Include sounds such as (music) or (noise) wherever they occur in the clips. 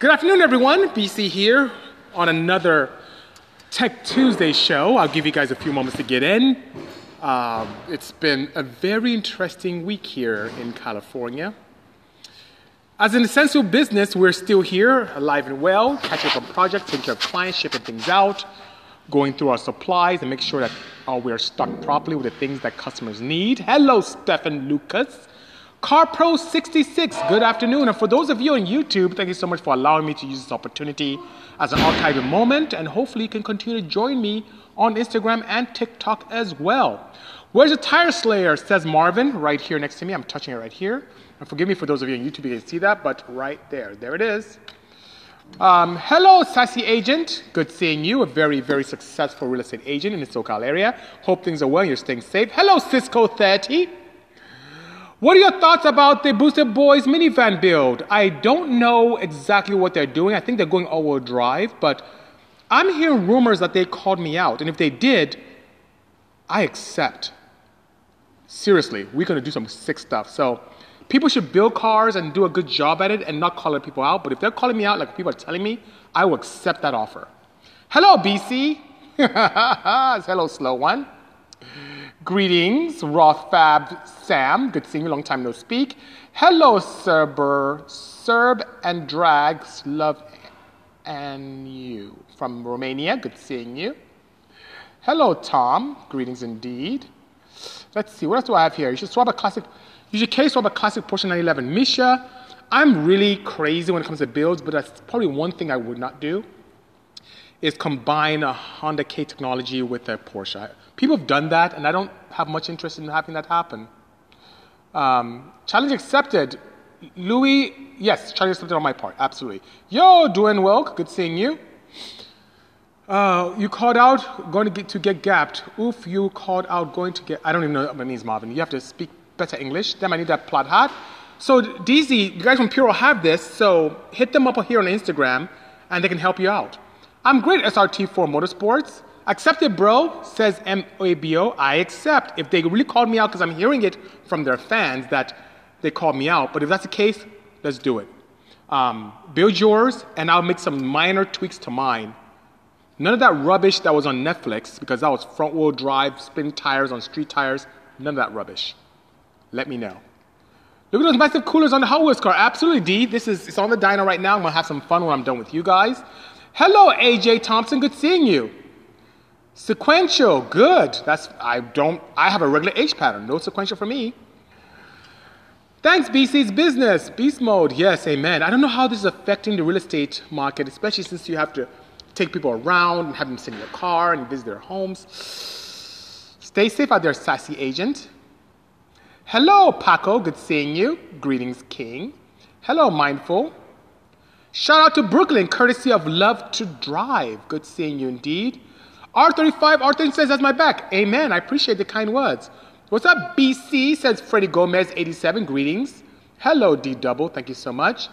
Good afternoon, everyone. BC here on another Tech Tuesday show. I'll give you guys a few moments to get in. Um, it's been a very interesting week here in California. As an essential business, we're still here, alive and well, catching up on projects, taking care of clients, shipping things out, going through our supplies and make sure that uh, we're stocked properly with the things that customers need. Hello, Stefan Lucas. Car Pro 66, good afternoon. And for those of you on YouTube, thank you so much for allowing me to use this opportunity as an archiving moment. And hopefully, you can continue to join me on Instagram and TikTok as well. Where's the tire slayer? Says Marvin, right here next to me. I'm touching it right here. And forgive me for those of you on YouTube, you can see that, but right there. There it is. Um, hello, Sassy Agent. Good seeing you. A very, very successful real estate agent in the SoCal area. Hope things are well. You're staying safe. Hello, Cisco 30. What are your thoughts about the Boosted Boys minivan build? I don't know exactly what they're doing. I think they're going all wheel drive, but I'm hearing rumors that they called me out. And if they did, I accept. Seriously, we're going to do some sick stuff. So people should build cars and do a good job at it and not calling people out. But if they're calling me out like people are telling me, I will accept that offer. Hello, BC. (laughs) Hello, slow one. Greetings, Rothfab Sam. Good seeing you, long time no speak. Hello, Serber, Serb and Drags, love and you. From Romania, good seeing you. Hello, Tom. Greetings indeed. Let's see, what else do I have here? You should swap a classic, you should case swap a classic Porsche 911. Misha, I'm really crazy when it comes to builds, but that's probably one thing I would not do is combine a Honda K technology with a Porsche. People have done that, and I don't have much interest in having that happen. Um, challenge accepted. Louis, yes, challenge accepted on my part, absolutely. Yo, doing well, good seeing you. Uh, you called out going to get to get gapped. Oof, you called out going to get. I don't even know what it means, Marvin. You have to speak better English. Then I need that plot hat. So DZ, you guys from Puro have this. So hit them up here on Instagram, and they can help you out. I'm great at SRT4 Motorsports. Accepted, bro, says MABO. I accept. If they really called me out because I'm hearing it from their fans that they called me out. But if that's the case, let's do it. Um, build yours, and I'll make some minor tweaks to mine. None of that rubbish that was on Netflix, because that was front wheel drive, spin tires on street tires. None of that rubbish. Let me know. Look at those massive coolers on the Hot Wheels car. Absolutely, D. This is it's on the dyno right now. I'm gonna have some fun when I'm done with you guys. Hello, AJ Thompson. Good seeing you. Sequential, good. That's I don't I have a regular H pattern. No sequential for me. Thanks, BC's business. Beast mode, yes, amen. I don't know how this is affecting the real estate market, especially since you have to take people around and have them sit in your car and visit their homes. Stay safe out there, sassy agent. Hello, Paco. Good seeing you. Greetings, King. Hello, Mindful. Shout out to Brooklyn, courtesy of Love to Drive. Good seeing you indeed. R35, R30 says, That's my back. Amen. I appreciate the kind words. What's up, BC? Says Freddie Gomez, 87. Greetings. Hello, D Double. Thank you so much.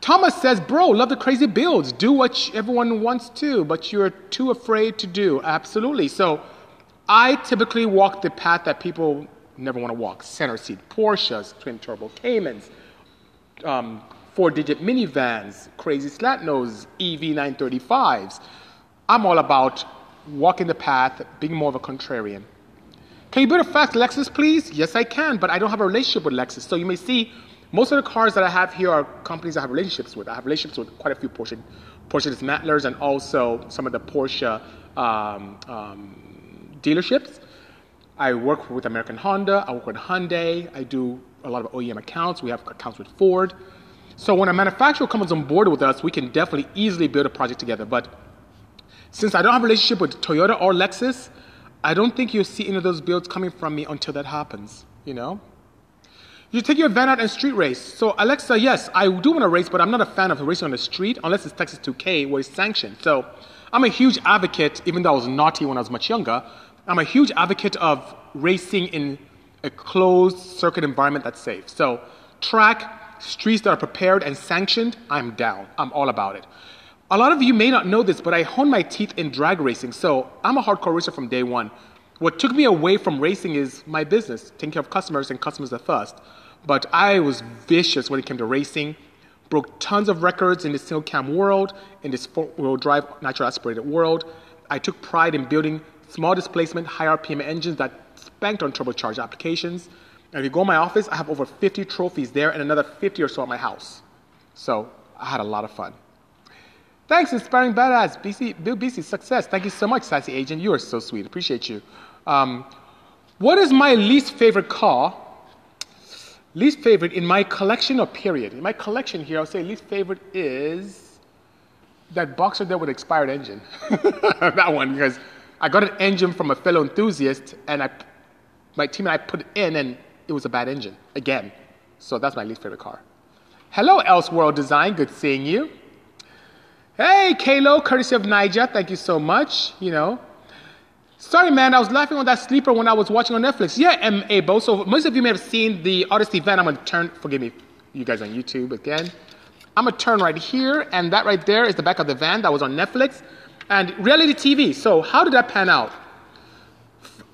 Thomas says, Bro, love the crazy builds. Do what everyone wants to, but you're too afraid to do. Absolutely. So I typically walk the path that people never want to walk center seat Porsches, twin turbo Caymans. Um, four digit minivans, crazy slant nose EV935s. I'm all about walking the path, being more of a contrarian. Can you build a fast Lexus, please? Yes, I can, but I don't have a relationship with Lexus. So you may see most of the cars that I have here are companies I have relationships with. I have relationships with quite a few Porsche, Porsche dismantlers and also some of the Porsche um, um, dealerships. I work with American Honda. I work with Hyundai. I do a lot of OEM accounts. We have accounts with Ford. So when a manufacturer comes on board with us, we can definitely easily build a project together. But since I don't have a relationship with Toyota or Lexus, I don't think you'll see any of those builds coming from me until that happens, you know? You take your van out and street race. So Alexa, yes, I do want to race, but I'm not a fan of racing on the street unless it's Texas 2K where it's sanctioned. So I'm a huge advocate, even though I was naughty when I was much younger, I'm a huge advocate of racing in a closed circuit environment that's safe. So track, streets that are prepared and sanctioned, I'm down. I'm all about it. A lot of you may not know this, but I honed my teeth in drag racing, so I'm a hardcore racer from day one. What took me away from racing is my business, taking care of customers and customers at first. But I was vicious when it came to racing, broke tons of records in the single cam world, in this four-wheel drive natural aspirated world. I took pride in building small displacement, high RPM engines that spanked on turbocharged applications. And if you go in my office, I have over 50 trophies there and another 50 or so at my house. So I had a lot of fun. Thanks, Inspiring Badass, BC, Bill BC, success. Thank you so much, Sassy Agent. You are so sweet. Appreciate you. Um, what is my least favorite car? Least favorite in my collection or period? In my collection here, I'll say least favorite is that boxer there with expired engine. (laughs) that one, because I got an engine from a fellow enthusiast, and I, my team and I put it in, and it was a bad engine again. So that's my least favorite car. Hello, Elseworld Design. Good seeing you. Hey, Kalo, courtesy of Niger. Thank you so much. You know. Sorry, man. I was laughing on that sleeper when I was watching on Netflix. Yeah, M. Abo. So most of you may have seen the Odyssey van. I'm gonna turn. Forgive me, you guys on YouTube again. I'm gonna turn right here, and that right there is the back of the van that was on Netflix, and reality TV. So how did that pan out?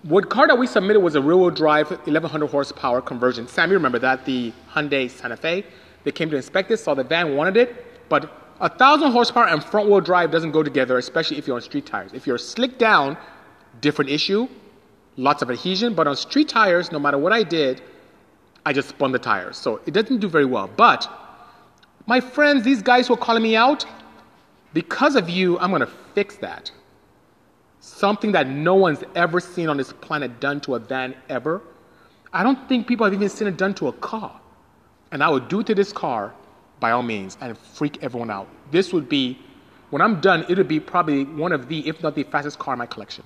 What car that we submitted was a rear-wheel drive 1100 horsepower conversion. Sam, you remember that? The Hyundai Santa Fe. They came to inspect it, saw the van wanted it, but a thousand horsepower and front wheel drive doesn't go together, especially if you're on street tires. If you're slick down, different issue, lots of adhesion, but on street tires, no matter what I did, I just spun the tires. So it doesn't do very well. But my friends, these guys who are calling me out, because of you, I'm gonna fix that. Something that no one's ever seen on this planet done to a van ever. I don't think people have even seen it done to a car. And I would do to this car by all means and freak everyone out. This would be, when I'm done, it would be probably one of the, if not the fastest car in my collection.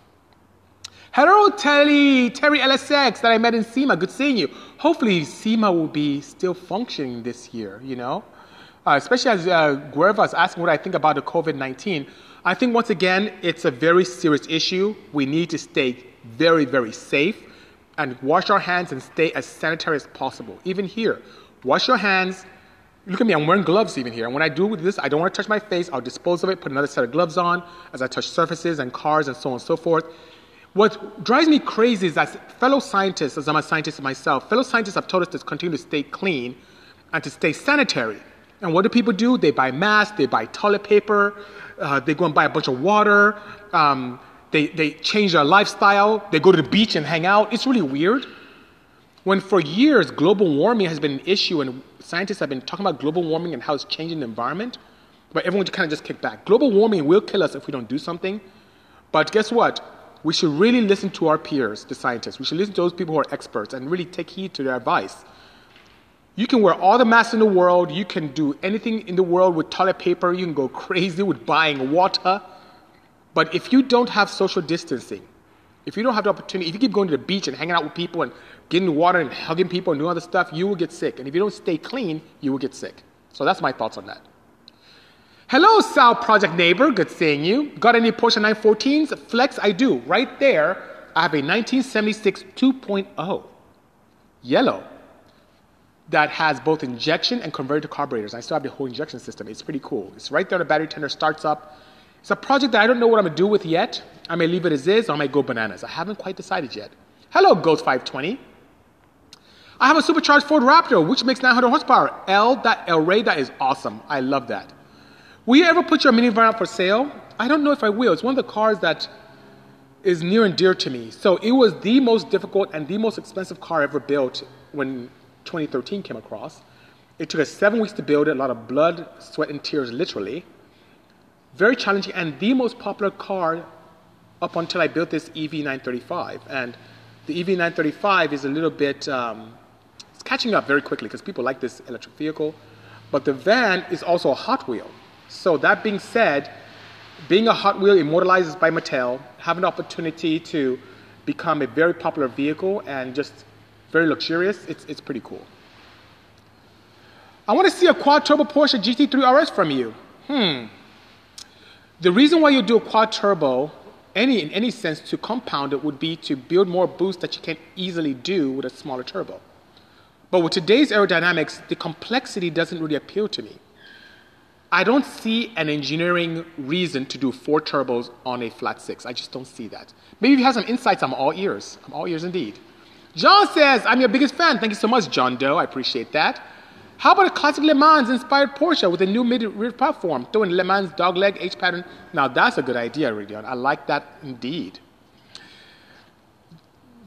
Hello, Terry, Terry LSX that I met in SEMA. Good seeing you. Hopefully, SEMA will be still functioning this year, you know? Uh, especially as uh, Guerva is asking what I think about the COVID 19. I think, once again, it's a very serious issue. We need to stay very, very safe and wash our hands and stay as sanitary as possible. Even here, Wash your hands. Look at me, I'm wearing gloves even here. And when I do this, I don't want to touch my face. I'll dispose of it, put another set of gloves on as I touch surfaces and cars and so on and so forth. What drives me crazy is that fellow scientists, as I'm a scientist myself, fellow scientists have told us to continue to stay clean and to stay sanitary. And what do people do? They buy masks, they buy toilet paper, uh, they go and buy a bunch of water, um, they, they change their lifestyle, they go to the beach and hang out. It's really weird. When for years global warming has been an issue and scientists have been talking about global warming and how it's changing the environment, but everyone kind of just kicked back. Global warming will kill us if we don't do something. But guess what? We should really listen to our peers, the scientists. We should listen to those people who are experts and really take heed to their advice. You can wear all the masks in the world, you can do anything in the world with toilet paper, you can go crazy with buying water. But if you don't have social distancing, if you don't have the opportunity, if you keep going to the beach and hanging out with people and getting water and hugging people and doing other stuff, you will get sick. And if you don't stay clean, you will get sick. So that's my thoughts on that. Hello, Sal Project Neighbor. Good seeing you. Got any Porsche 914s? Flex, I do. Right there, I have a 1976 2.0 yellow that has both injection and converted to carburetors. I still have the whole injection system. It's pretty cool. It's right there. On the battery tender starts up. It's a project that I don't know what I'm gonna do with yet. I may leave it as is, or I may go bananas. I haven't quite decided yet. Hello, Ghost 520. I have a supercharged Ford Raptor, which makes 900 horsepower. L. That L Ray, that is awesome. I love that. Will you ever put your minivan up for sale? I don't know if I will. It's one of the cars that is near and dear to me. So it was the most difficult and the most expensive car ever built when 2013 came across. It took us seven weeks to build it, a lot of blood, sweat, and tears, literally. Very challenging and the most popular car up until I built this EV935. And the EV935 is a little bit, um, it's catching up very quickly because people like this electric vehicle. But the van is also a Hot Wheel. So that being said, being a Hot Wheel immortalized by Mattel, having the opportunity to become a very popular vehicle and just very luxurious, it's, it's pretty cool. I want to see a quad turbo Porsche GT3 RS from you. Hmm. The reason why you do a quad turbo, any in any sense, to compound it would be to build more boost that you can't easily do with a smaller turbo. But with today's aerodynamics, the complexity doesn't really appeal to me. I don't see an engineering reason to do four turbos on a flat six. I just don't see that. Maybe if you have some insights, I'm all ears. I'm all ears indeed. John says, I'm your biggest fan. Thank you so much, John Doe. I appreciate that. How about a classic Le Mans inspired Porsche with a new mid rear platform, throwing Le Mans dogleg H pattern? Now that's a good idea, Ridion. I like that indeed.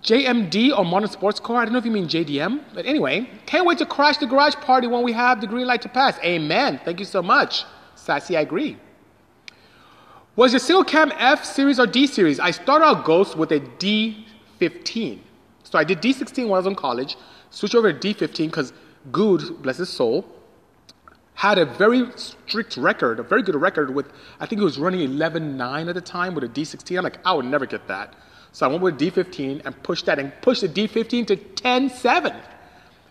JMD or modern sports car. I don't know if you mean JDM, but anyway, can't wait to crash the garage party when we have the green light to pass. Amen. Thank you so much. Sassy, I agree. Was your single cam F series or D series? I started out Ghost with a D15. So I did D16 when I was in college, switched over to D15 because Good, bless his soul, had a very strict record, a very good record with, I think he was running 11.9 at the time with a D16. I'm like, I would never get that. So I went with D15 and pushed that and pushed the D15 to 10.7.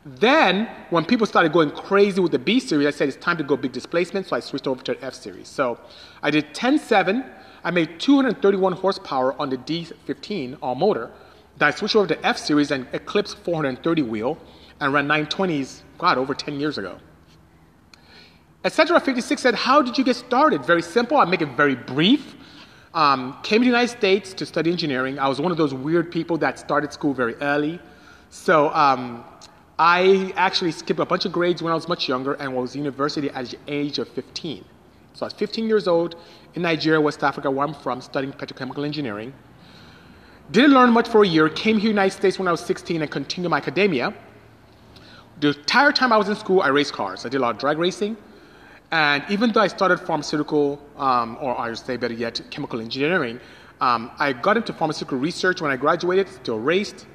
Then, when people started going crazy with the B series, I said it's time to go big displacement, so I switched over to the F series. So I did 10.7. I made 231 horsepower on the D15 all motor. Then I switched over to F series and Eclipse 430 wheel and ran 920s, God, over 10 years ago. Etc. 56 said, How did you get started? Very simple. I'll make it very brief. Um, came to the United States to study engineering. I was one of those weird people that started school very early. So um, I actually skipped a bunch of grades when I was much younger and was university at the age of 15. So I was 15 years old in Nigeria, West Africa, where I'm from, studying petrochemical engineering. Didn't learn much for a year, came here United States when I was 16 and continued my academia. The entire time I was in school, I raced cars. I did a lot of drag racing. And even though I started pharmaceutical, um, or I should say better yet, chemical engineering, um, I got into pharmaceutical research when I graduated, still raced.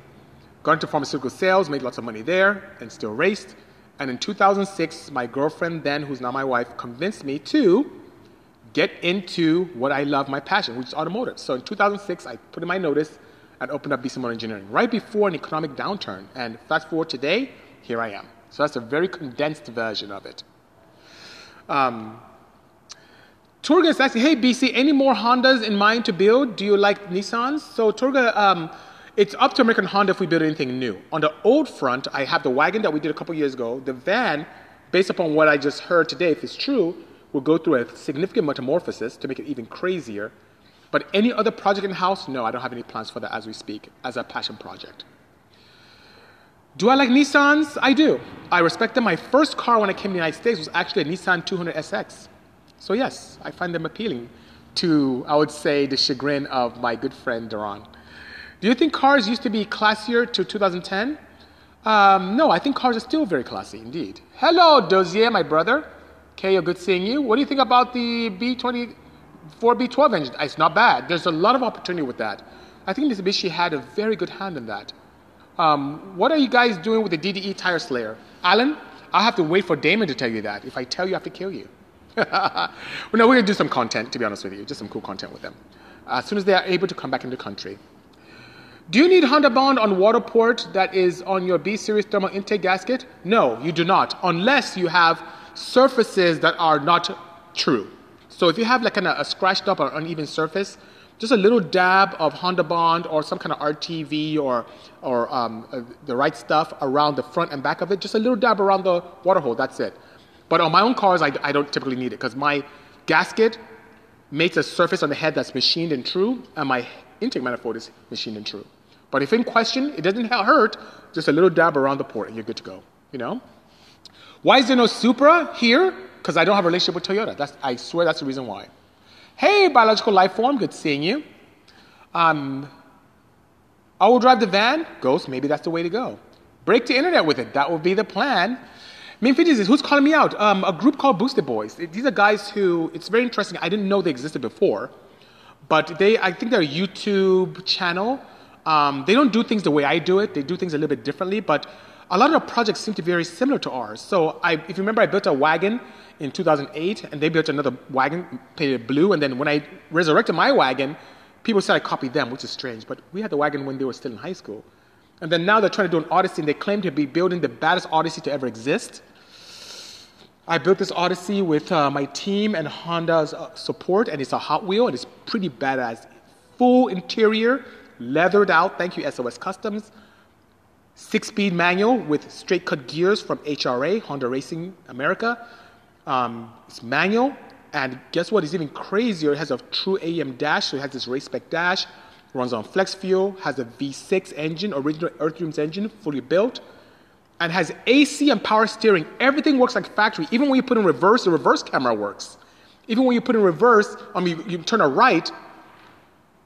Got into pharmaceutical sales, made lots of money there, and still raced. And in 2006, my girlfriend, then, who's now my wife, convinced me to get into what I love, my passion, which is automotive. So in 2006, I put in my notice and opened up BC Motor Engineering right before an economic downturn. And fast forward today, here I am. So that's a very condensed version of it. Um, Turga is asking, hey BC, any more Hondas in mind to build? Do you like Nissans? So Turga, um, it's up to American Honda if we build anything new. On the old front, I have the wagon that we did a couple years ago. The van, based upon what I just heard today, if it's true, will go through a significant metamorphosis to make it even crazier. But any other project in house, no, I don't have any plans for that as we speak, as a passion project. Do I like Nissans? I do. I respect them. My first car when I came to the United States was actually a Nissan 200 SX. So, yes, I find them appealing to, I would say, the chagrin of my good friend Duran. Do you think cars used to be classier to 2010? Um, no, I think cars are still very classy indeed. Hello, Dozier, my brother. Kayo, good seeing you. What do you think about the B20, 4B12 engine? It's not bad. There's a lot of opportunity with that. I think Mitsubishi had a very good hand in that. Um, what are you guys doing with the DDE Tire Slayer? Alan, I'll have to wait for Damon to tell you that. If I tell you, I have to kill you. (laughs) well, no, we're going to do some content, to be honest with you, just some cool content with them. As soon as they are able to come back into the country. Do you need Honda Bond on water port that is on your B series thermal intake gasket? No, you do not, unless you have surfaces that are not true. So if you have like kind of a scratched up or uneven surface, just a little dab of Honda Bond or some kind of RTV or, or um, uh, the right stuff around the front and back of it. Just a little dab around the water hole, that's it. But on my own cars, I, I don't typically need it because my gasket makes a surface on the head that's machined and true, and my intake manifold is machined and true. But if in question, it doesn't hurt, just a little dab around the port and you're good to go, you know? Why is there no Supra here? Because I don't have a relationship with Toyota. That's, I swear that's the reason why. Hey, biological life form, good seeing you. Um, I will drive the van. Ghost, maybe that's the way to go. Break the internet with it. That will be the plan. Main features is who's calling me out? Um, a group called Boosted Boys. These are guys who, it's very interesting. I didn't know they existed before, but they, I think they're a YouTube channel. Um, they don't do things the way I do it. They do things a little bit differently, but a lot of the projects seem to be very similar to ours. So I, if you remember, I built a wagon in 2008, and they built another wagon painted blue. And then when I resurrected my wagon, people said I copied them, which is strange. But we had the wagon when they were still in high school. And then now they're trying to do an Odyssey, and they claim to be building the baddest Odyssey to ever exist. I built this Odyssey with uh, my team and Honda's uh, support, and it's a Hot Wheel, and it's pretty badass. Full interior, leathered out, thank you, SOS Customs. Six speed manual with straight cut gears from HRA, Honda Racing America. Um, it's manual, and guess what? It's even crazier. It has a true AEM dash, so it has this race spec dash. Runs on flex fuel, has a V6 engine, original Earthrooms engine, fully built. and has AC and power steering. Everything works like factory. Even when you put in reverse, the reverse camera works. Even when you put in reverse, I mean, you turn a right,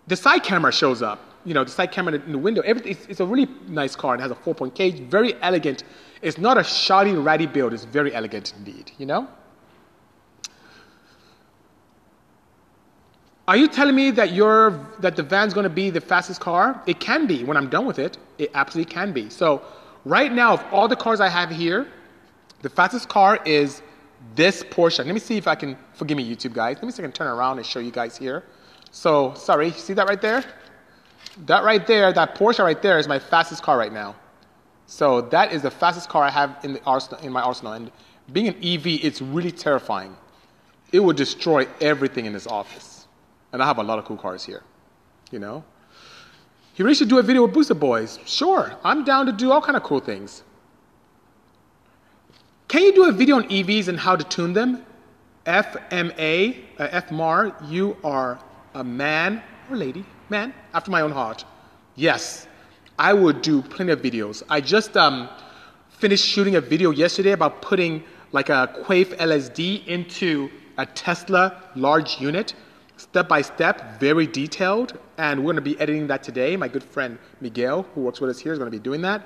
the side camera shows up. You know, the side camera in the window. Everything, it's, it's a really nice car. It has a four-point cage, very elegant. It's not a shoddy, ratty build. It's very elegant indeed. You know. Are you telling me that you that the van's going to be the fastest car? It can be when I'm done with it. It absolutely can be. So right now, of all the cars I have here, the fastest car is this Porsche. Let me see if I can forgive me, YouTube guys. Let me see if I can turn around and show you guys here. So sorry, see that right there? That right there, that Porsche right there is my fastest car right now. So that is the fastest car I have in the arsenal in my arsenal. And being an EV, it's really terrifying. It would destroy everything in this office. And I have a lot of cool cars here, you know? He really should do a video with Boosted Boys. Sure, I'm down to do all kind of cool things. Can you do a video on EVs and how to tune them? FMA, uh, FMAR, you are a man or lady, man, after my own heart. Yes, I would do plenty of videos. I just um, finished shooting a video yesterday about putting like a Quaife LSD into a Tesla large unit step by step, very detailed, and we're to be editing that today. My good friend Miguel, who works with us here, is to be doing that.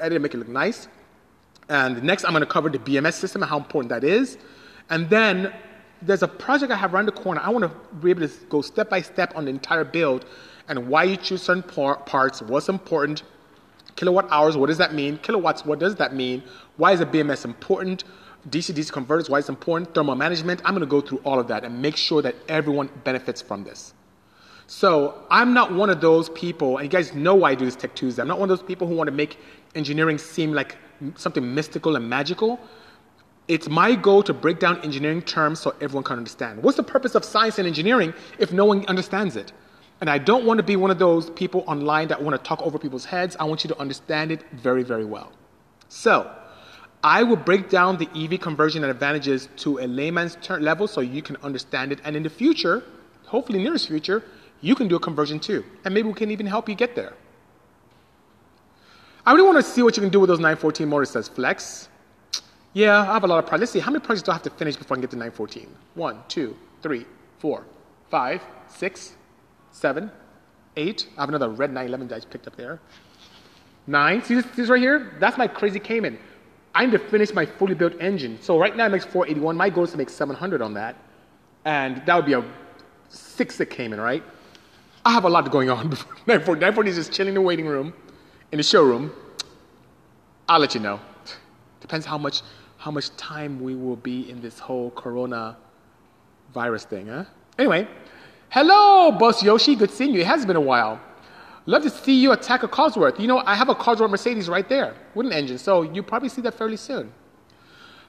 Edit and make it look nice. And next, I'm to cover the BMS system and how important that is. And then there's a project I have around the corner. I want to be able to go step by step on the entire build and why you choose certain par- parts, what's important, kilowatt hours, what does that mean? Kilowatts, what does that mean? Why is a BMS important? DC-DC converters, why it's important, thermal management. I'm going to go through all of that and make sure that everyone benefits from this. So I'm not one of those people, and you guys know why I do this Tech Tuesday. I'm not one of those people who want to make engineering seem like something mystical and magical. It's my goal to break down engineering terms so everyone can understand. What's the purpose of science and engineering if no one understands it? And I don't want to be one of those people online that want to talk over people's heads. I want you to understand it very, very well. So, I will break down the EV conversion and advantages to a layman's level so you can understand it. And in the future, hopefully nearest future, you can do a conversion too. And maybe we can even help you get there. I really want to see what you can do with those 914 motors says flex. Yeah, I have a lot of projects. Let's see, how many projects do I have to finish before I get to 914? One, two, three, four, five, six, seven, eight. I have another red 911 that I picked up there. Nine. See this, this right here? That's my crazy Cayman. I need to finish my fully built engine. So right now it makes 481. My goal is to make 700 on that. And that would be a six that came in, right? I have a lot going on. (laughs) 940, 940 is just chilling in the waiting room, in the showroom. I'll let you know. (laughs) Depends how much, how much time we will be in this whole corona virus thing, huh? Anyway, hello, Boss Yoshi. Good seeing you. It has been a while. Love to see you attack a Cosworth. You know, I have a Cosworth Mercedes right there with an engine, so you'll probably see that fairly soon.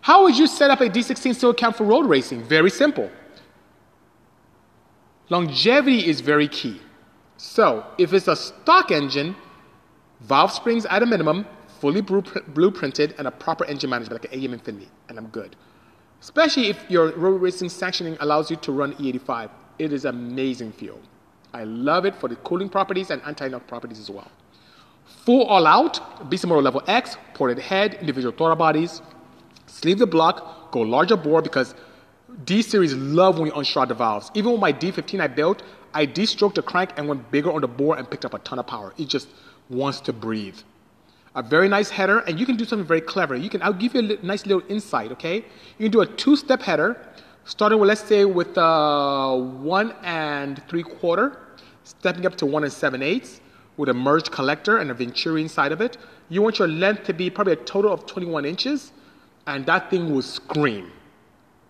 How would you set up a D16 still account for road racing? Very simple. Longevity is very key. So, if it's a stock engine, valve springs at a minimum, fully blueprinted, and a proper engine management like an AEM Infinity, and I'm good. Especially if your road racing sanctioning allows you to run E85. It is amazing fuel. I love it for the cooling properties and anti-knock properties as well. Full all out, motor level X, ported head, individual throttle bodies. Sleeve the block, go larger bore because D series love when you unshroud the valves. Even with my D15 I built, I de-stroked the crank and went bigger on the bore and picked up a ton of power. It just wants to breathe. A very nice header, and you can do something very clever. You can, I'll give you a nice little insight, okay? You can do a two-step header, starting with, let's say, with uh, one and three quarter, stepping up to 1 and 7 eighths with a merged collector and a venturi inside of it. You want your length to be probably a total of 21 inches, and that thing will scream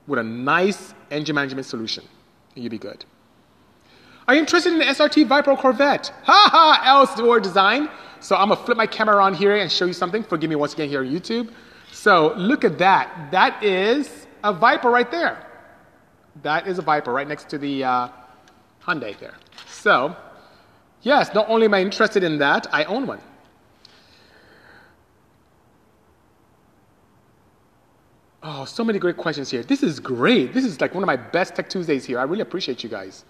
with a nice engine management solution, and you'll be good. Are you interested in the SRT Viper Corvette? Ha ha, Elseworld design. So I'm gonna flip my camera around here and show you something. Forgive me once again here on YouTube. So look at that. That is a Viper right there. That is a Viper right next to the uh, Hyundai there. So, yes, not only am I interested in that, I own one. Oh, so many great questions here. This is great. This is like one of my best Tech Tuesdays here. I really appreciate you guys.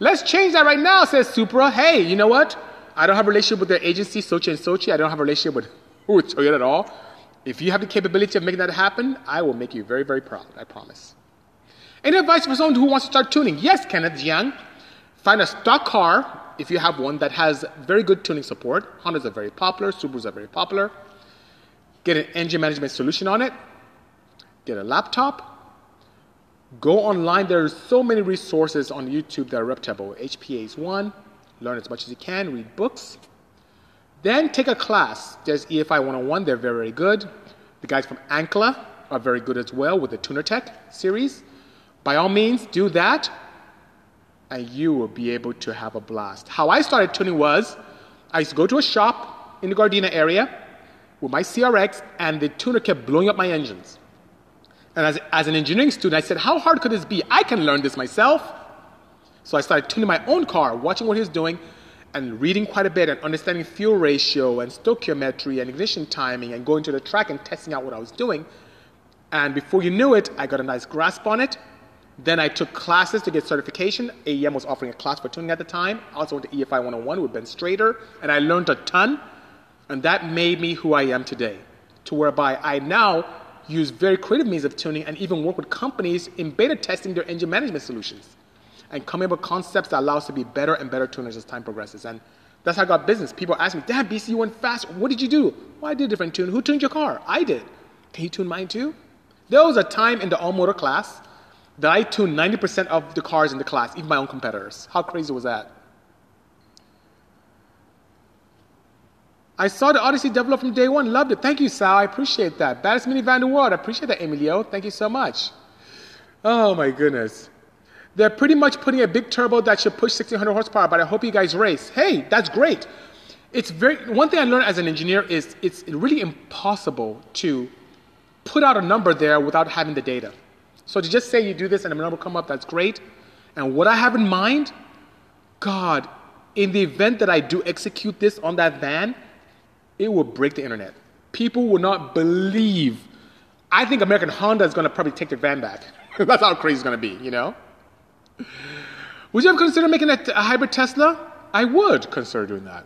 Let's change that right now, says Supra. Hey, you know what? I don't have a relationship with their agency, Saatchi and Saatchi. I don't have a relationship with, with Toyota at all. If you have the capability of making that happen, I will make you very, very proud, I promise. Any advice for someone who wants to start tuning? Yes, Kenneth Young. Find a stock car, if you have one, that has very good tuning support. Hondas are very popular, Subarus are very popular. Get an engine management solution on it. Get a laptop. Go online. There are so many resources on YouTube that are reputable. HPA is one. Learn as much as you can. Read books. Then take a class. There's EFI 101. They're very, very good. The guys from Ankla are very good as well with the Tuner Tech series. By all means, do that, and you will be able to have a blast. How I started tuning was I used to go to a shop in the Gardena area with my CRX, and the tuner kept blowing up my engines. And as, as an engineering student, I said, How hard could this be? I can learn this myself. So I started tuning my own car, watching what he was doing, and reading quite a bit and understanding fuel ratio and stoichiometry and ignition timing and going to the track and testing out what I was doing. And before you knew it, I got a nice grasp on it. Then I took classes to get certification. AEM was offering a class for tuning at the time. I also went to EFI 101 with Ben Strader, and I learned a ton. And that made me who I am today, to whereby I now use very creative means of tuning and even work with companies in beta testing their engine management solutions and coming up with concepts that allow us to be better and better tuners as time progresses. And that's how I got business. People ask me, Damn, BC, you went fast. What did you do? Well, I did a different tune. Who tuned your car? I did. Can you tune mine too? There was a time in the all motor class that I tuned 90% of the cars in the class, even my own competitors. How crazy was that? I saw the Odyssey develop from day one, loved it. Thank you, Sal. I appreciate that. Baddest minivan in the world. I appreciate that, Emilio. Thank you so much. Oh my goodness. They're pretty much putting a big turbo that should push 1600 horsepower, but I hope you guys race. Hey, that's great. It's very one thing I learned as an engineer is it's really impossible to put out a number there without having the data. So to just say you do this and a number come up, that's great. And what I have in mind, God, in the event that I do execute this on that van, it will break the internet. People will not believe. I think American Honda is going to probably take their van back. (laughs) that's how crazy it's going to be, you know? Would you ever consider making a, a hybrid Tesla? I would consider doing that.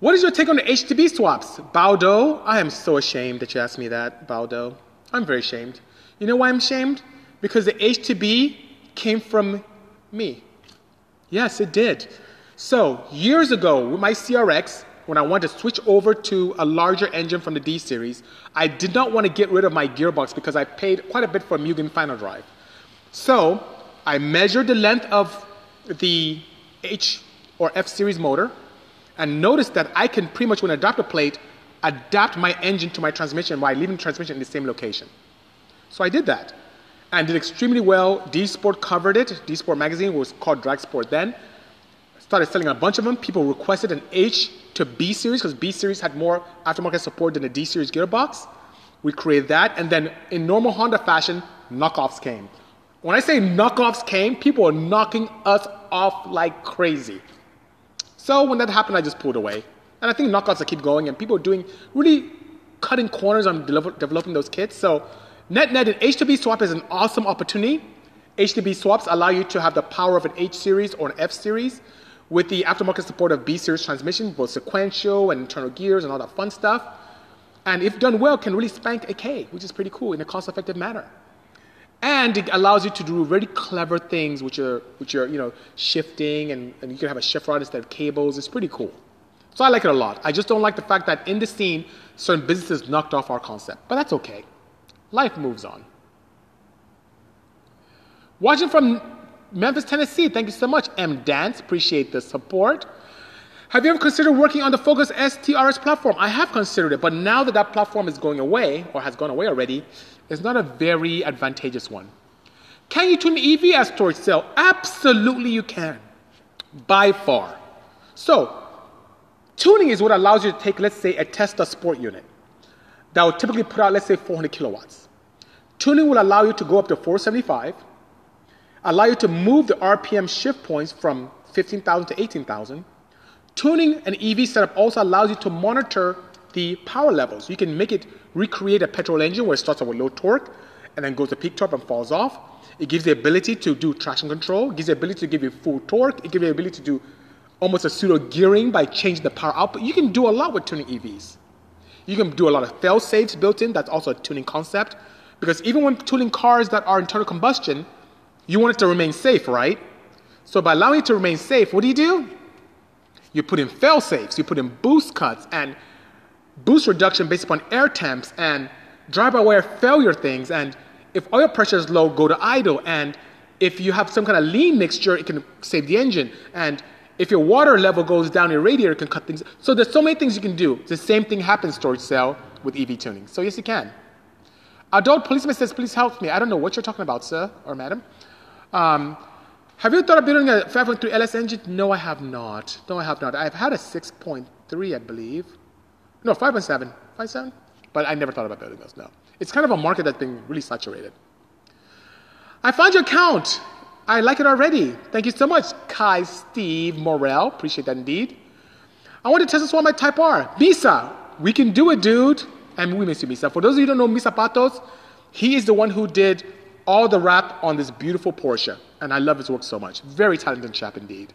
What is your take on the HTB swaps? Baldo, I am so ashamed that you asked me that, Baldo. I'm very ashamed. You know why I'm ashamed? Because the HTB came from me. Yes, it did. So, years ago, with my CRX, when I wanted to switch over to a larger engine from the D series, I did not want to get rid of my gearbox because I paid quite a bit for a Mugen final drive. So I measured the length of the H or F series motor and noticed that I can pretty much, when I an adapter plate, adapt my engine to my transmission while leaving the transmission in the same location. So I did that and did extremely well. D Sport covered it. D Sport magazine was called Drag Sport then. Started selling a bunch of them. People requested an H to B series because B series had more aftermarket support than the D series gearbox. We created that, and then in normal Honda fashion, knockoffs came. When I say knockoffs came, people are knocking us off like crazy. So when that happened, I just pulled away. And I think knockouts will keep going, and people are doing really cutting corners on developing those kits. So net net, an H2B swap is an awesome opportunity. H2B swaps allow you to have the power of an H series or an F series with the aftermarket support of B series transmission, both sequential and internal gears and all that fun stuff. And if done well, can really spank a K, which is pretty cool in a cost-effective manner and it allows you to do very clever things which are which are you know shifting and, and you can have a shift rod instead of cables. It's pretty cool. So i like it a lot. I just don't like the fact that in the scene certain businesses knocked off our concept but that's okay. Life moves on. Watching from memphis tennessee. Thank you so much m dance. Appreciate the support have you ever considered working on the Focus STRS platform? I have considered it, but now that that platform is going away, or has gone away already, it's not a very advantageous one. Can you tune EV as storage cell? Absolutely, you can. By far. So, tuning is what allows you to take, let's say, a Tesla Sport unit that will typically put out, let's say, 400 kilowatts. Tuning will allow you to go up to 475, allow you to move the RPM shift points from 15,000 to 18,000. Tuning an EV setup also allows you to monitor the power levels. You can make it recreate a petrol engine where it starts off with low torque and then goes to peak torque and falls off. It gives the ability to do traction control, gives the ability to give you full torque, it gives you the ability to do almost a pseudo gearing by changing the power output. You can do a lot with tuning EVs. You can do a lot of fail safes built in. That's also a tuning concept. Because even when tuning cars that are internal combustion, you want it to remain safe, right? So by allowing it to remain safe, what do you do? You put in fail safes, you put in boost cuts and boost reduction based upon air temps and drive-by-wire failure things. And if oil pressure is low, go to idle. And if you have some kind of lean mixture, it can save the engine. And if your water level goes down, your radiator can cut things. So there's so many things you can do. The same thing happens storage cell with EV tuning. So yes, you can. Adult policeman says, please help me. I don't know what you're talking about, sir or madam. Um, have you thought of building a 5.3 LS engine? No, I have not. No, I have not. I've had a 6.3, I believe. No, 5.7. 5.7? But I never thought about building those, no. It's kind of a market that's been really saturated. I found your account. I like it already. Thank you so much, Kai Steve Morel. Appreciate that indeed. I want to test this one my Type R. Misa, we can do it, dude. And we miss you, Misa. For those of you who don't know Misa Patos, he is the one who did all the wrap on this beautiful Porsche. And I love his work so much. Very talented chap indeed.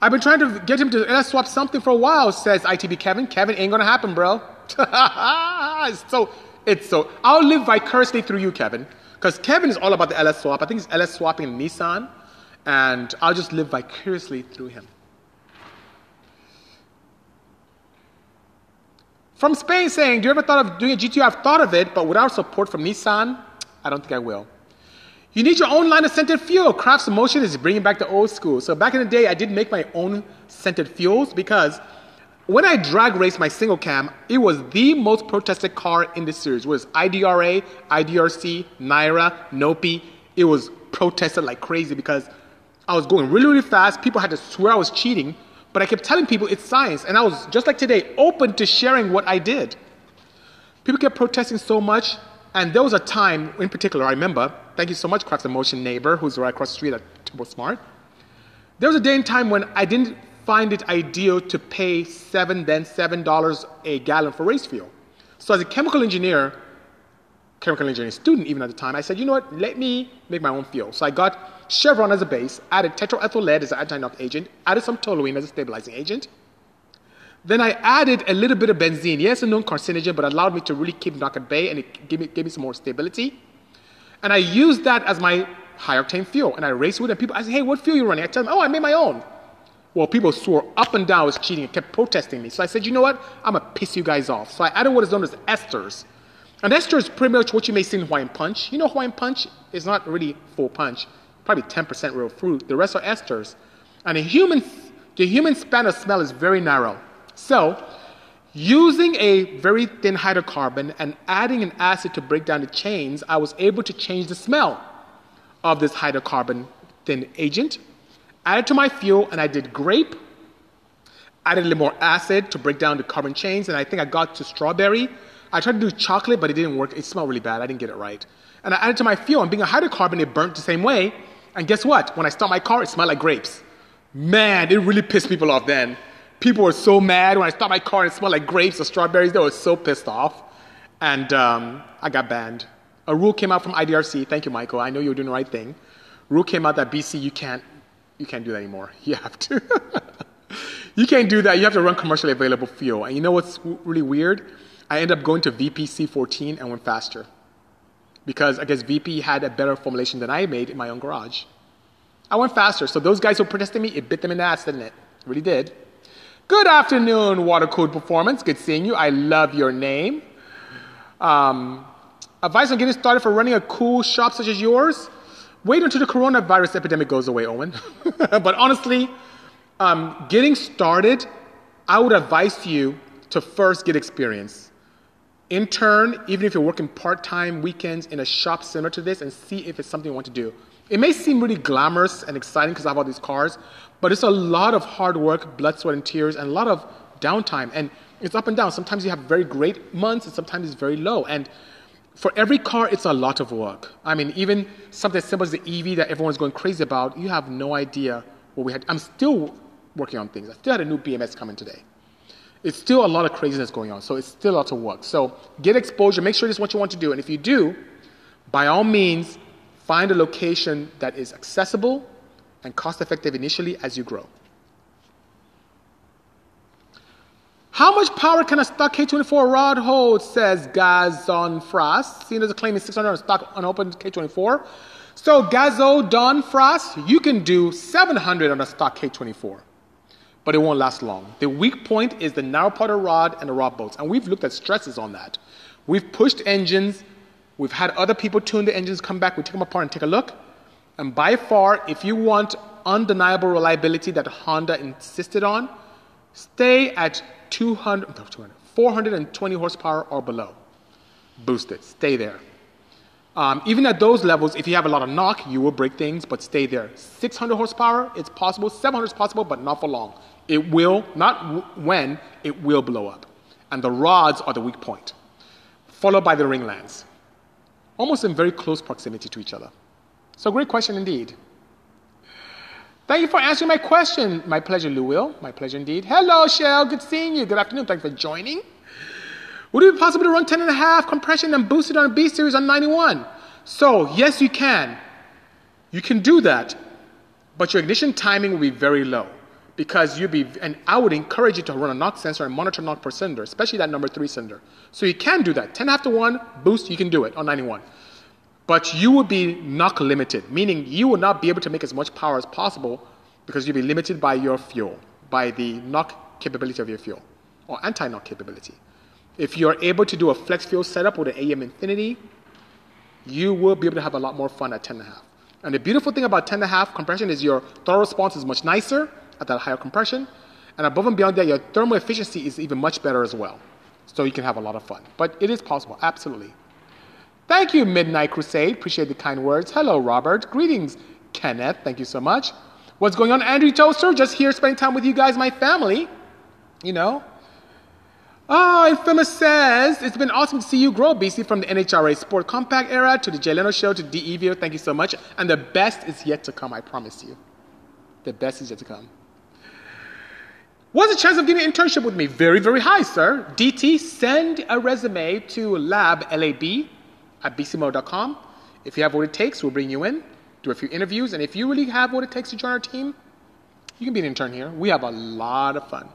I've been trying to get him to LS swap something for a while, says ITB Kevin. Kevin, ain't gonna happen, bro. (laughs) it's so, it's so. I'll live vicariously through you, Kevin. Because Kevin is all about the LS swap. I think he's LS swapping in Nissan. And I'll just live vicariously through him. From Spain saying, Do you ever thought of doing a GTO? I've thought of it, but without support from Nissan, I don't think I will. You need your own line of scented fuel. Crafts Motion is bringing back the old school. So back in the day, I did make my own scented fuels because when I drag raced my single cam, it was the most protested car in the series. It was IDRA, IDRC, Naira, Nopi. It was protested like crazy because I was going really, really fast. People had to swear I was cheating, but I kept telling people it's science. And I was, just like today, open to sharing what I did. People kept protesting so much and there was a time in particular, I remember, thank you so much, Crafts Motion neighbor, who's right across the street at Turbosmart. There was a day and time when I didn't find it ideal to pay seven, then seven dollars a gallon for race fuel. So as a chemical engineer, chemical engineering student even at the time, I said, you know what, let me make my own fuel. So I got Chevron as a base, added tetraethyl lead as an anti-knock agent, added some toluene as a stabilizing agent, then I added a little bit of benzene. Yes, a known carcinogen, but allowed me to really keep knock at bay and it gave me, gave me some more stability. And I used that as my high octane fuel. And I raced with it. And people, I said, hey, what fuel you running? I tell them, oh, I made my own. Well, people swore up and down I was cheating and kept protesting me. So I said, you know what? I'm going to piss you guys off. So I added what is known as esters. And ester is pretty much what you may see in Hawaiian punch. You know, Hawaiian punch is not really full punch, probably 10% real fruit. The rest are esters. And the human, the human span of smell is very narrow. So, using a very thin hydrocarbon and adding an acid to break down the chains, I was able to change the smell of this hydrocarbon thin agent. Added to my fuel, and I did grape. Added a little more acid to break down the carbon chains, and I think I got to strawberry. I tried to do chocolate, but it didn't work. It smelled really bad. I didn't get it right. And I added to my fuel, and being a hydrocarbon, it burnt the same way. And guess what? When I start my car, it smelled like grapes. Man, it really pissed people off then. People were so mad when I stopped my car and it smelled like grapes or strawberries. They were so pissed off. And um, I got banned. A rule came out from IDRC. Thank you, Michael. I know you were doing the right thing. Rule came out that BC, you can't, you can't do that anymore. (laughs) You have to. (laughs) you can't do that. You have to run commercially available fuel. And you know what's really weird? I ended up going to VP C14 and went faster. Because I guess VP had a better formulation than I made in my own garage. I went faster. So those guys who protested me, it bit them in the ass, didn't it? it really did. Good afternoon, Water Code Performance. Good seeing you. I love your name. Um, advice on getting started for running a cool shop such as yours? Wait until the coronavirus epidemic goes away, Owen. (laughs) but honestly, um, getting started, I would advise you to first get experience. Intern, even if you're working part time weekends in a shop similar to this, and see if it's something you want to do. It may seem really glamorous and exciting because I have all these cars, but it's a lot of hard work, blood, sweat, and tears, and a lot of downtime. And it's up and down. Sometimes you have very great months, and sometimes it's very low. And for every car, it's a lot of work. I mean, even something as simple as the EV that everyone's going crazy about, you have no idea what we had. I'm still working on things. I still had a new BMS coming today. It's still a lot of craziness going on, so it's still a lot of work. So get exposure, make sure this is what you want to do. And if you do, by all means, find a location that is accessible and cost effective initially as you grow. How much power can a stock K24 rod hold, says Gazon Frost, seeing as a claim is 600 on stock unopened K24. So Gazo Don Frost, you can do 700 on a stock K24, but it won't last long. The weak point is the narrow part powder rod and the rod bolts, and we've looked at stresses on that. We've pushed engines, we've had other people tune the engines, come back, we take them apart and take a look. And by far, if you want undeniable reliability that Honda insisted on, stay at 200, 200 420 horsepower or below. Boosted, stay there. Um, even at those levels, if you have a lot of knock, you will break things, but stay there. 600 horsepower, it's possible. 700 is possible, but not for long. It will, not w- when, it will blow up. And the rods are the weak point, followed by the ringlands, almost in very close proximity to each other. So, great question indeed. Thank you for answering my question. My pleasure, Lou Will. My pleasure indeed. Hello, Shell. Good seeing you. Good afternoon. Thank you for joining. Would it be possible to run 10 and a half compression and boost it on a B series on 91? So, yes, you can. You can do that, but your ignition timing will be very low because you'd be, and I would encourage you to run a knock sensor and monitor knock per cylinder, especially that number three cylinder. So you can do that. 10 after one, boost, you can do it on 91. But you will be knock limited, meaning you will not be able to make as much power as possible because you'll be limited by your fuel, by the knock capability of your fuel, or anti-knock capability. If you're able to do a flex fuel setup with an AEM Infinity, you will be able to have a lot more fun at 10.5. And the beautiful thing about 10.5 compression is your throttle response is much nicer at that higher compression. And above and beyond that, your thermal efficiency is even much better as well. So you can have a lot of fun. But it is possible, absolutely. Thank you, Midnight Crusade. Appreciate the kind words. Hello, Robert. Greetings, Kenneth. Thank you so much. What's going on, Andrew Toaster? Just here spending time with you guys, my family. You know. Ah, oh, Infamous says, it's been awesome to see you grow, BC, from the NHRA Sport Compact era to the Jay Leno Show to DEVO. Thank you so much. And the best is yet to come, I promise you. The best is yet to come. What's the chance of getting an internship with me? Very, very high, sir. DT, send a resume to lab, L-A-B, at bcmo.com. If you have what it takes, we'll bring you in, do a few interviews, and if you really have what it takes to join our team, you can be an intern here. We have a lot of fun.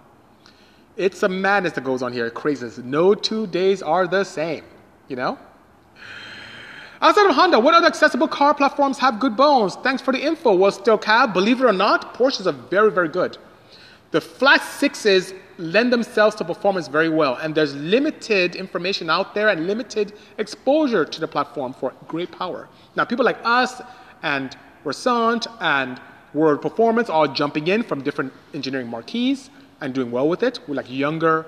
It's a madness that goes on here, craziness. No two days are the same, you know? Outside of Honda, what other accessible car platforms have good bones? Thanks for the info. Well, still cab, believe it or not, Porsches are very, very good. The flat sixes lend themselves to performance very well, and there's limited information out there and limited exposure to the platform for great power. Now, people like us and Resant and World Performance are jumping in from different engineering marquees and doing well with it. We're like younger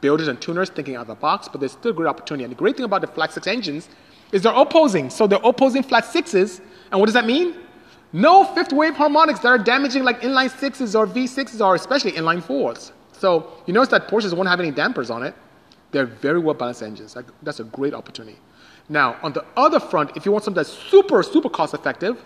builders and tuners thinking out of the box, but there's still great opportunity. And the great thing about the flat six engines is they're opposing. So they're opposing flat sixes. And what does that mean? No fifth wave harmonics that are damaging like inline sixes or V6s or especially inline fours. So you notice that Porsches won't have any dampers on it. They're very well balanced engines. That's a great opportunity. Now, on the other front, if you want something that's super, super cost effective,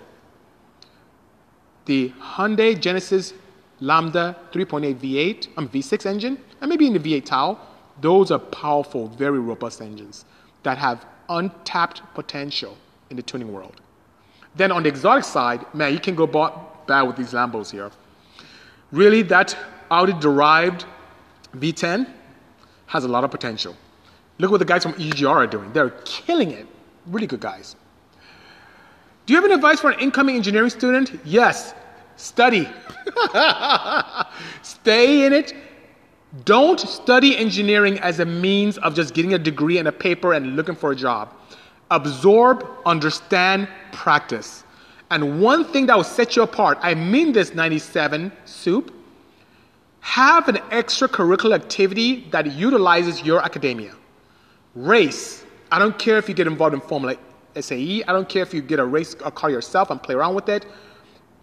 the Hyundai Genesis Lambda 3.8 V8, um, V6 engine, and maybe in the V8 Tau, those are powerful, very robust engines that have untapped potential in the tuning world. Then on the exotic side, man, you can go bad with these Lambos here. Really, that Audi derived V10 has a lot of potential. Look what the guys from EGR are doing. They're killing it. Really good guys. Do you have any advice for an incoming engineering student? Yes. Study. (laughs) Stay in it. Don't study engineering as a means of just getting a degree and a paper and looking for a job. Absorb, understand, practice. And one thing that will set you apart, I mean this 97 soup, have an extracurricular activity that utilizes your academia. Race. I don't care if you get involved in Formula SAE. I don't care if you get a race a car yourself and play around with it.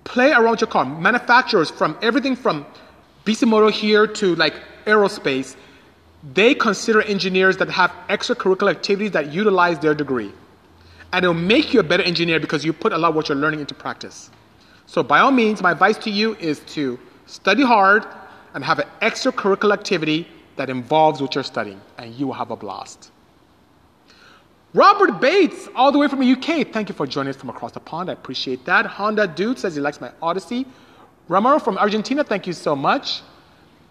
Play around your car. Manufacturers from everything from B C Bisimoto here to like aerospace, they consider engineers that have extracurricular activities that utilize their degree. And it'll make you a better engineer because you put a lot of what you're learning into practice. So by all means, my advice to you is to study hard, and have an extracurricular activity that involves what you're studying, and you will have a blast. Robert Bates, all the way from the UK, thank you for joining us from across the pond. I appreciate that. Honda Dude says he likes my Odyssey. Ramiro from Argentina, thank you so much.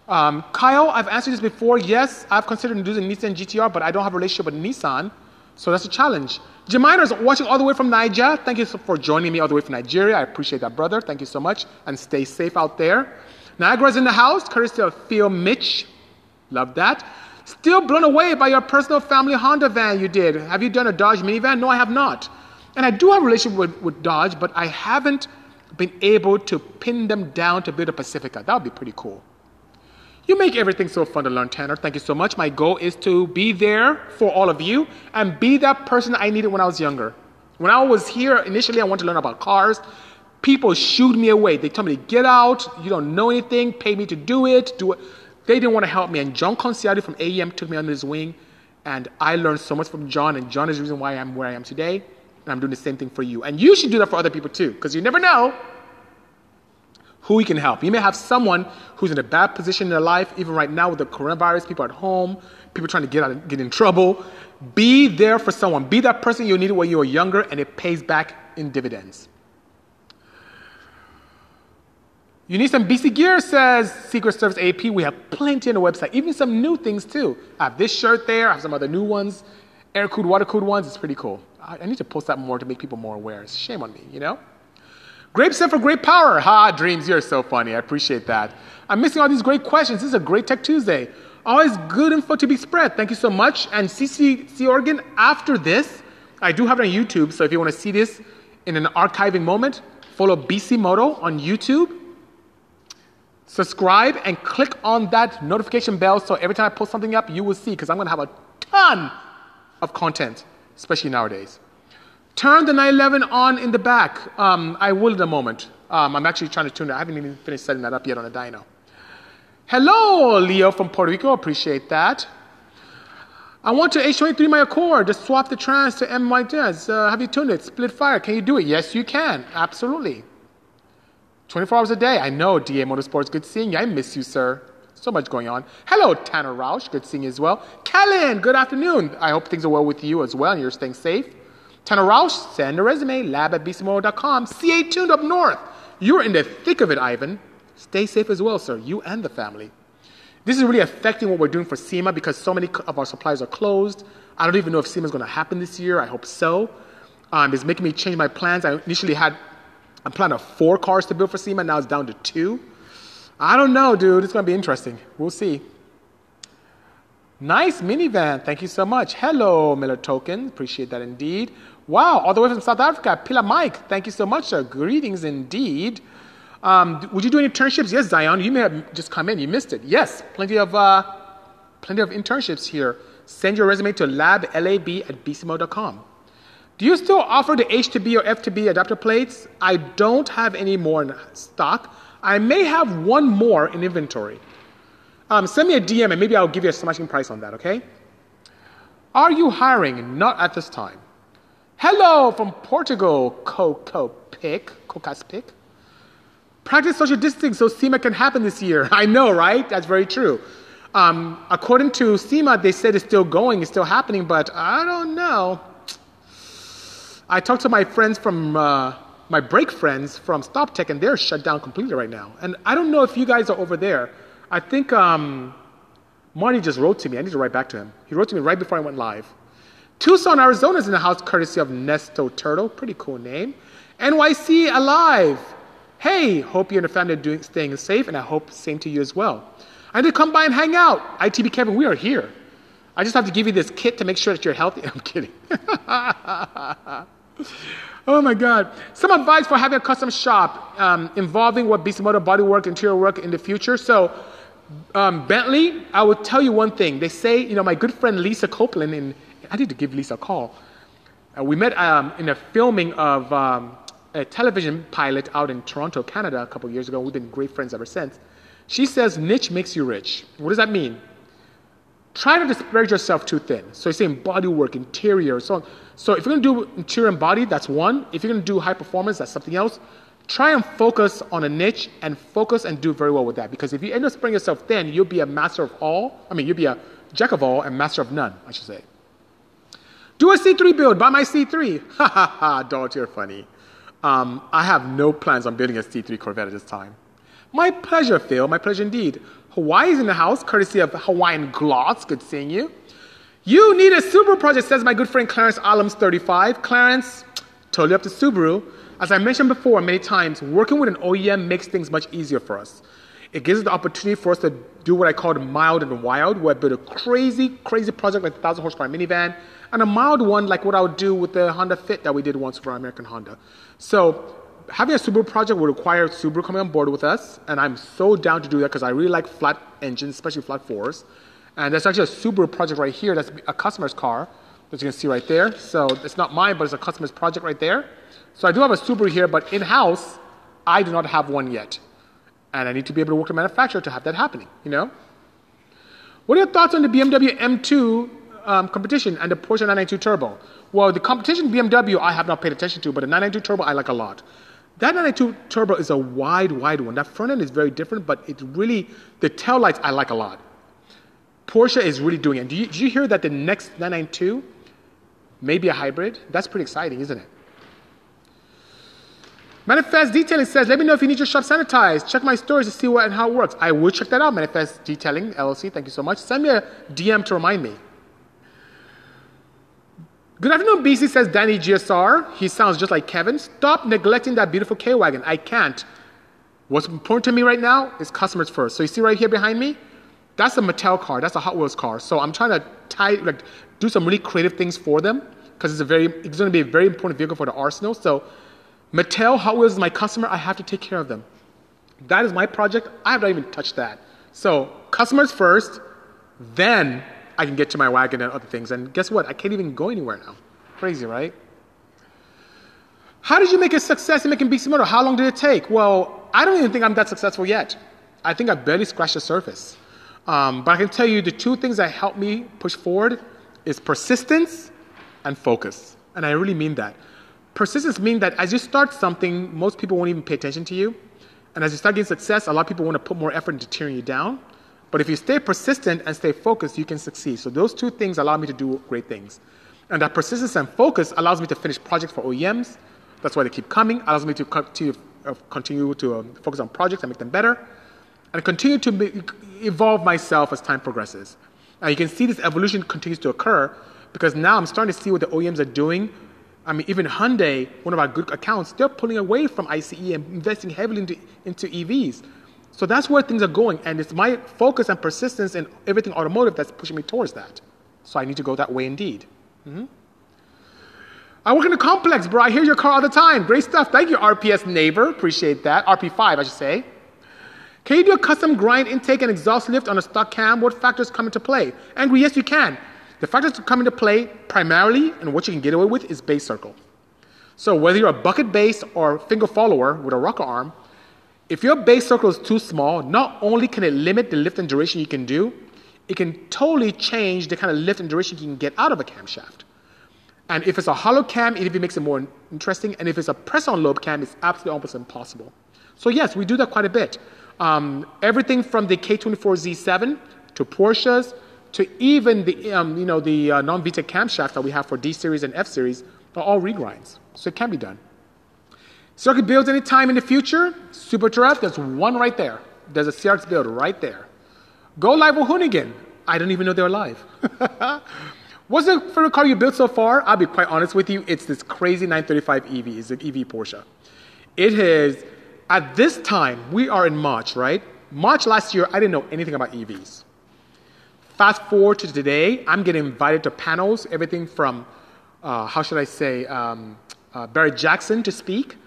Um, Kyle, I've answered this before. Yes, I've considered using Nissan GTR, but I don't have a relationship with Nissan, so that's a challenge. Jeminer's watching all the way from Niger. Thank you for joining me all the way from Nigeria. I appreciate that, brother. Thank you so much, and stay safe out there. Niagara's in the house, courtesy of Phil Mitch. Love that. Still blown away by your personal family Honda van you did. Have you done a Dodge minivan? No, I have not. And I do have a relationship with, with Dodge, but I haven't been able to pin them down to build a Pacifica. That would be pretty cool. You make everything so fun to learn, Tanner. Thank you so much. My goal is to be there for all of you and be that person I needed when I was younger. When I was here, initially I wanted to learn about cars. People shooed me away. They told me to get out, you don't know anything, pay me to do it, do it. They didn't want to help me. And John Conciati from AEM took me under his wing. And I learned so much from John. And John is the reason why I'm where I am today. And I'm doing the same thing for you. And you should do that for other people too, because you never know who you can help. You may have someone who's in a bad position in their life, even right now with the coronavirus, people at home, people trying to get out get in trouble. Be there for someone. Be that person you needed when you were younger, and it pays back in dividends. You need some BC gear, says Secret Service AP. We have plenty on the website, even some new things too. I have this shirt there, I have some other new ones, air cooled, water cooled ones. It's pretty cool. I, I, need to post that more to make people more aware. It's shame on me, you know? Grape set for great power. Ha, dreams, you're so funny. I appreciate that. I'm missing all these great questions. This is a great Tech Tuesday. Always good info to be spread. Thank you so much. And CCC Oregon, after this, I do have it on YouTube, so if you want to see this in an archiving moment, follow Bisimoto on YouTube subscribe and click on that notification bell so every time I post something up, you will see because I'm going to have a ton of content, especially nowadays. Turn the 911 on in the back. Um, I will in a moment. Um, I'm actually trying to tune it. I haven't even finished setting that up yet on a dyno. Hello, Leo from Puerto Rico. Appreciate that. I want to H23 my Accord. Just swap the trans to MY10. Uh, have you tuned it? Split fire. Can you do it? Yes, you can. Absolutely. 24 hours a day. I know, DA Motorsports. Good seeing you. I miss you, sir. So much going on. Hello, Tanner Roush. Good seeing you as well. Kellen, good afternoon. I hope things are well with you as well and you're staying safe. Tanner Roush, send a resume, lab at bisimoto.com. CA tuned up north. You're in the thick of it, Ivan. Stay safe as well, sir. You and the family. This is really affecting what we're doing for SEMA because so many of our suppliers are closed. I don't even know if SEMA is going to happen this year. I hope so. Um, it's making me change my plans. I initially had I'm planning four cars to build for SEMA. Now it's down to two. I don't know, dude. It's going to be interesting. We'll see. Nice minivan. Thank you so much. Hello, Miller Token. Appreciate that indeed. Wow, all the way from South Africa. Pila Mike. Thank you so much, sir. Greetings indeed. Um, would you do any internships? Yes, Zion. You may have just come in. You missed it. Yes, plenty of, uh, plenty of internships here. Send your resume to lablab at bcmo.com. Do you still offer the H2B or F2B adapter plates? I don't have any more in stock. I may have one more in inventory. Um, send me a DM and maybe I'll give you a smashing price on that, okay? Are you hiring? Not at this time. Hello from Portugal, Coco Pick, Cocas Pick. Practice social distancing so SEMA can happen this year. (laughs) I know, right? That's very true. Um, according to SEMA, they said it's still going, it's still happening, but I don't know. I talked to my friends from, uh, my break friends from StopTech, and they're shut down completely right now. And I don't know if you guys are over there. I think um, Marty just wrote to me. I need to write back to him. He wrote to me right before I went live. Tucson, Arizona is in the house courtesy of Nesto Turtle. Pretty cool name. NYC Alive. Hey, hope you and your family are doing, staying safe, and I hope same to you as well. I need to come by and hang out. ITB Kevin, we are here. I just have to give you this kit to make sure that you're healthy. (laughs) I'm kidding. (laughs) oh my God. Some advice for having a custom shop um, involving what Bisimoto bodywork, interior work in the future. So, um, Bentley, I will tell you one thing. They say, you know, my good friend Lisa Copeland, and I need to give Lisa a call. Uh, we met um, in a filming of um, a television pilot out in Toronto, Canada, a couple years ago. We've been great friends ever since. She says, niche makes you rich. What does that mean? Try not to spread yourself too thin. So you're saying body work, interior, so on. So if you're going to do interior and body, that's one. If you're going to do high performance, that's something else. Try and focus on a niche and focus and do very well with that. Because if you end up spreading yourself thin, you'll be a master of all. I mean, you'll be a jack of all and master of none, I should say. Do a C3 build. Buy my C3. (laughs) Ha ha ha, Dog, you're funny. Um, I have no plans on building a C3 Corvette at this time. My pleasure, Phil. My pleasure indeed. Hawaii's in the house, courtesy of Hawaiian Gloss. Good seeing you. You need a Subaru project, says my good friend Clarence Alums35. Clarence, totally up to Subaru. As I mentioned before many times, working with an OEM makes things much easier for us. It gives us the opportunity for us to do what I call mild and wild, where I build a crazy, crazy project like the 1,000 horsepower minivan, and a mild one like what I would do with the Honda Fit that we did once for American Honda. So having a Subaru project would require Subaru coming on board with us, and I'm so down to do that because I really like flat engines, especially flat fours. And there's actually a Subaru project right here that's a customer's car that you can see right there. So it's not mine, but it's a customer's project right there. So I do have a Subaru here, but in-house, I do not have one yet. And I need to be able to work with a manufacturer to have that happening, you know? What are your thoughts on the BMW M2 um, competition and the Porsche 992 Turbo? Well, the competition BMW I have not paid attention to, but the 992 Turbo I like a lot. That 992 Turbo is a wide, wide one. That front end is very different, but it really, the tail lights I like a lot. Porsche is really doing it. Do you, did you hear that the next 992 may be a hybrid? That's pretty exciting, isn't it? Manifest Detailing says, let me know if you need your shop sanitized. Check my stories to see what and how it works. I will check that out, Manifest Detailing, LLC. Thank you so much. Send me a DM to remind me. Good afternoon, BC, says Danny GSR. He sounds just like Kevin. Stop neglecting that beautiful K Wagon. I can't. What's important to me right now is customers first. So you see right here behind me? That's a Mattel car. That's a Hot Wheels car. So I'm trying to tie, like, do some really creative things for them because it's a very, it's going to be a very important vehicle for the arsenal. So Mattel Hot Wheels is my customer. I have to take care of them. That is my project. I have not even touched that. So customers first, then I can get to my wagon and other things. And guess what? I can't even go anywhere now. Crazy, right? How did you make a success in making Bisimoto? How long did it take? Well, I don't even think I'm that successful yet. I think I barely scratched the surface. Um, but I can tell you the two things that help me push forward is persistence and focus. And I really mean that. Persistence means that as you start something, most people won't even pay attention to you. And as you start getting success, a lot of people want to put more effort into tearing you down. But if you stay persistent and stay focused, you can succeed. So those two things allow me to do great things. And that persistence and focus allows me to finish projects for OEMs. That's why they keep coming. Allows me to continue, uh, continue to um, focus on projects and make them better. And continue to be, evolve myself as time progresses. And you can see this evolution continues to occur because now I'm starting to see what the OEMs are doing I mean, even Hyundai, one of our good accounts, they're pulling away from ICE and investing heavily into, into EVs. So that's where things are going. And it's my focus and persistence in everything automotive that's pushing me towards that. So I need to go that way indeed. Mm-hmm. I work in a complex, bro. I hear your car all the time. Great stuff. Thank you, RPS neighbor. Appreciate that. RP5, I should say. Can you do a custom grind intake and exhaust lift on a stock cam? What factors come into play? Angry, yes, you can. The factors that come into play primarily and what you can get away with is base circle. So whether you're a bucket base or finger follower with a rocker arm, if your base circle is too small, not only can it limit the lift and duration you can do, it can totally change the kind of lift and duration you can get out of a camshaft. And if it's a hollow cam, it even makes it more interesting. And if it's a press-on lobe cam, it's absolutely almost impossible. So yes, we do that quite a bit. Um, everything from the K24Z7 to Porsches to even the, um, you know, the uh, non-VTEC camshaft that we have for D series and F series are all regrinds. So it can be done. Circuit builds anytime in the future. Super Turret, there's one right there. There's a CRX build right there. Go live with Hoonigan. I don't even know they're live. (laughs) What's the favorite car you built so far? I'll be quite honest with you. It's this crazy 935 EV. It's an EV Porsche. It is, at this time, we are in March, right? March last year, I didn't know anything about EVs. Fast forward to today, I'm getting invited to panels, everything from, uh, how should I say, um, uh, Barrett-Jackson to speak,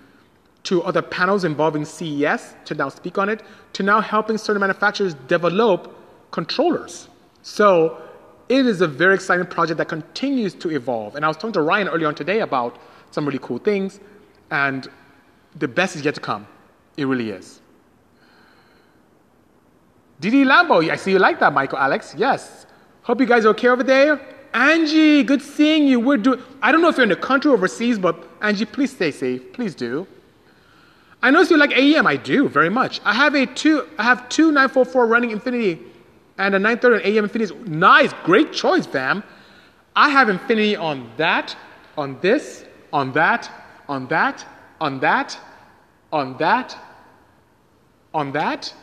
to other panels involving CES to now speak on it, to now helping certain manufacturers develop controllers. So it is a very exciting project that continues to evolve. And I was talking to Ryan earlier on today about some really cool things, and the best is yet to come. It really is. Didi Lambo, I see you like that, Michael Alex. Yes. Hope you guys are okay over there. Angie, good seeing you. We're doing, I don't know if you're in the country or overseas, but Angie, please stay safe. Please do. I notice you like AEM. I do, very much. I have a two, I have two 944 running Infinity, and a 930 AEM Infinity. Nice, great choice, fam. I have Infinity on that, on this, on that, on that, on that, on that, on that,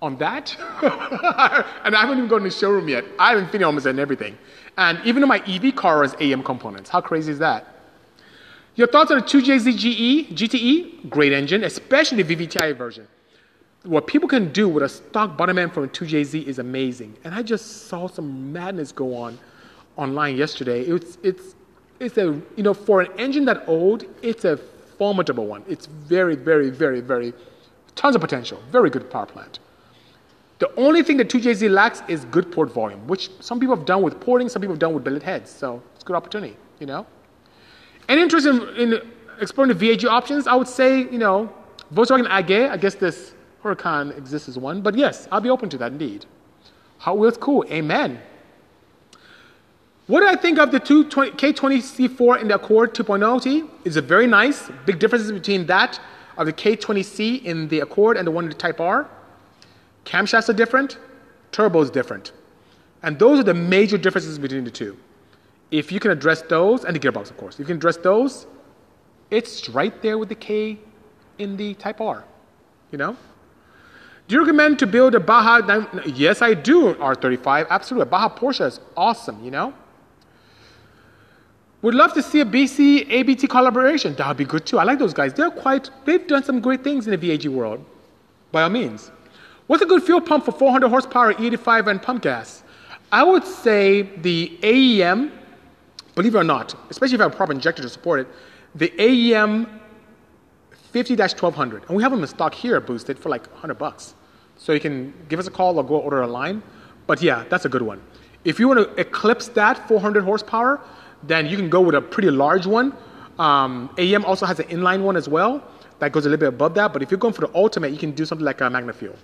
on that. (laughs) and I haven't even gone to the showroom yet. I haven't finished almost and everything. And even on my EV car has AEM components. How crazy is that? Your thoughts on the 2JZGE, GTE? Great engine, especially the VVTi version. What people can do with a stock bottom end from a 2JZ is amazing. And I just saw some madness go on online yesterday. It's, it's, it's a, you know, for an engine that old, it's a formidable one. It's very, very, very, very, tons of potential. Very good power plant. The only thing that 2JZ lacks is good port volume, which some people have done with porting, some people have done with billet heads. So it's a good opportunity, you know? Any interest in, in exploring the VAG options? I would say, you know, Volkswagen AG, I guess this Huracan exists as one, but yes, I'll be open to that indeed. Hot Wheels, cool, amen. What do I think of the K20C4 in the Accord 2.0 T? It's a very nice. Big differences between that of the K20C in the Accord and the one in the Type R. Camshafts are different, turbo is different. And those are the major differences between the two. If you can address those, and the gearbox, of course, if you can address those, it's right there with the K in the Type R. You know? Do you recommend to build a Baja? Yes, I do, R35. Absolutely. Baja Porsche is awesome, you know? Would love to see a BC ABT collaboration. That would be good too. I like those guys. They're quite, they've done some great things in the VAG world, by all means. What's a good fuel pump for 400 horsepower, E85, and pump gas? I would say the AEM, believe it or not, especially if you have a proper injector to support it, the AEM 50-1200. And we have them in stock here boosted for like 100 bucks. So you can give us a call or go order a line. But yeah, that's a good one. If you want to eclipse that 400 horsepower, then you can go with a pretty large one. Um, AEM also has an inline one as well that goes a little bit above that. But if you're going for the ultimate, you can do something like a Magna Fuel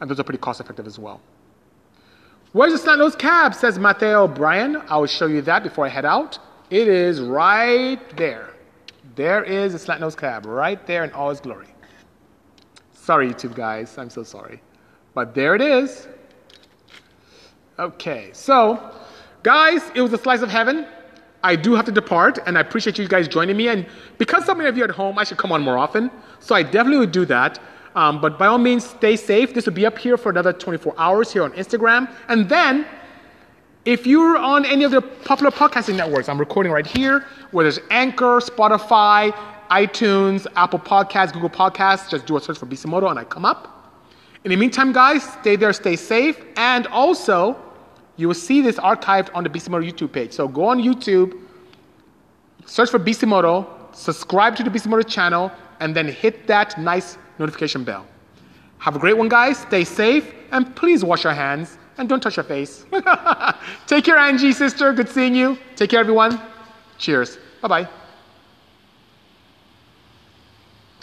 and those are pretty cost effective as well. Where's the slant nose cab? Says Mateo Bryan. I will show you that before I head out. It is right there. There is a slant nose cab right there in all its glory. Sorry, YouTube guys. I'm so sorry. But there it is. Okay, so guys, it was a slice of heaven. I do have to depart, and I appreciate you guys joining me. And because so many of you are at home, I should come on more often. So I definitely would do that. Um, but by all means, stay safe. This will be up here for another 24 hours here on Instagram. And then, if you're on any of the popular podcasting networks, I'm recording right here, where there's Anchor, Spotify, iTunes, Apple Podcasts, Google Podcasts. Just do a search for Bisimoto and I come up. In the meantime, guys, stay there, stay safe. And also, you will see this archived on the Bisimoto YouTube page. So go on YouTube, search for Bisimoto, subscribe to the Bisimoto channel, and then hit that nice notification bell. Have a great one, guys. Stay safe, and please wash your hands and don't touch your face. (laughs) Take care, Angie, sister. Good seeing you. Take care, everyone. Cheers. Bye bye.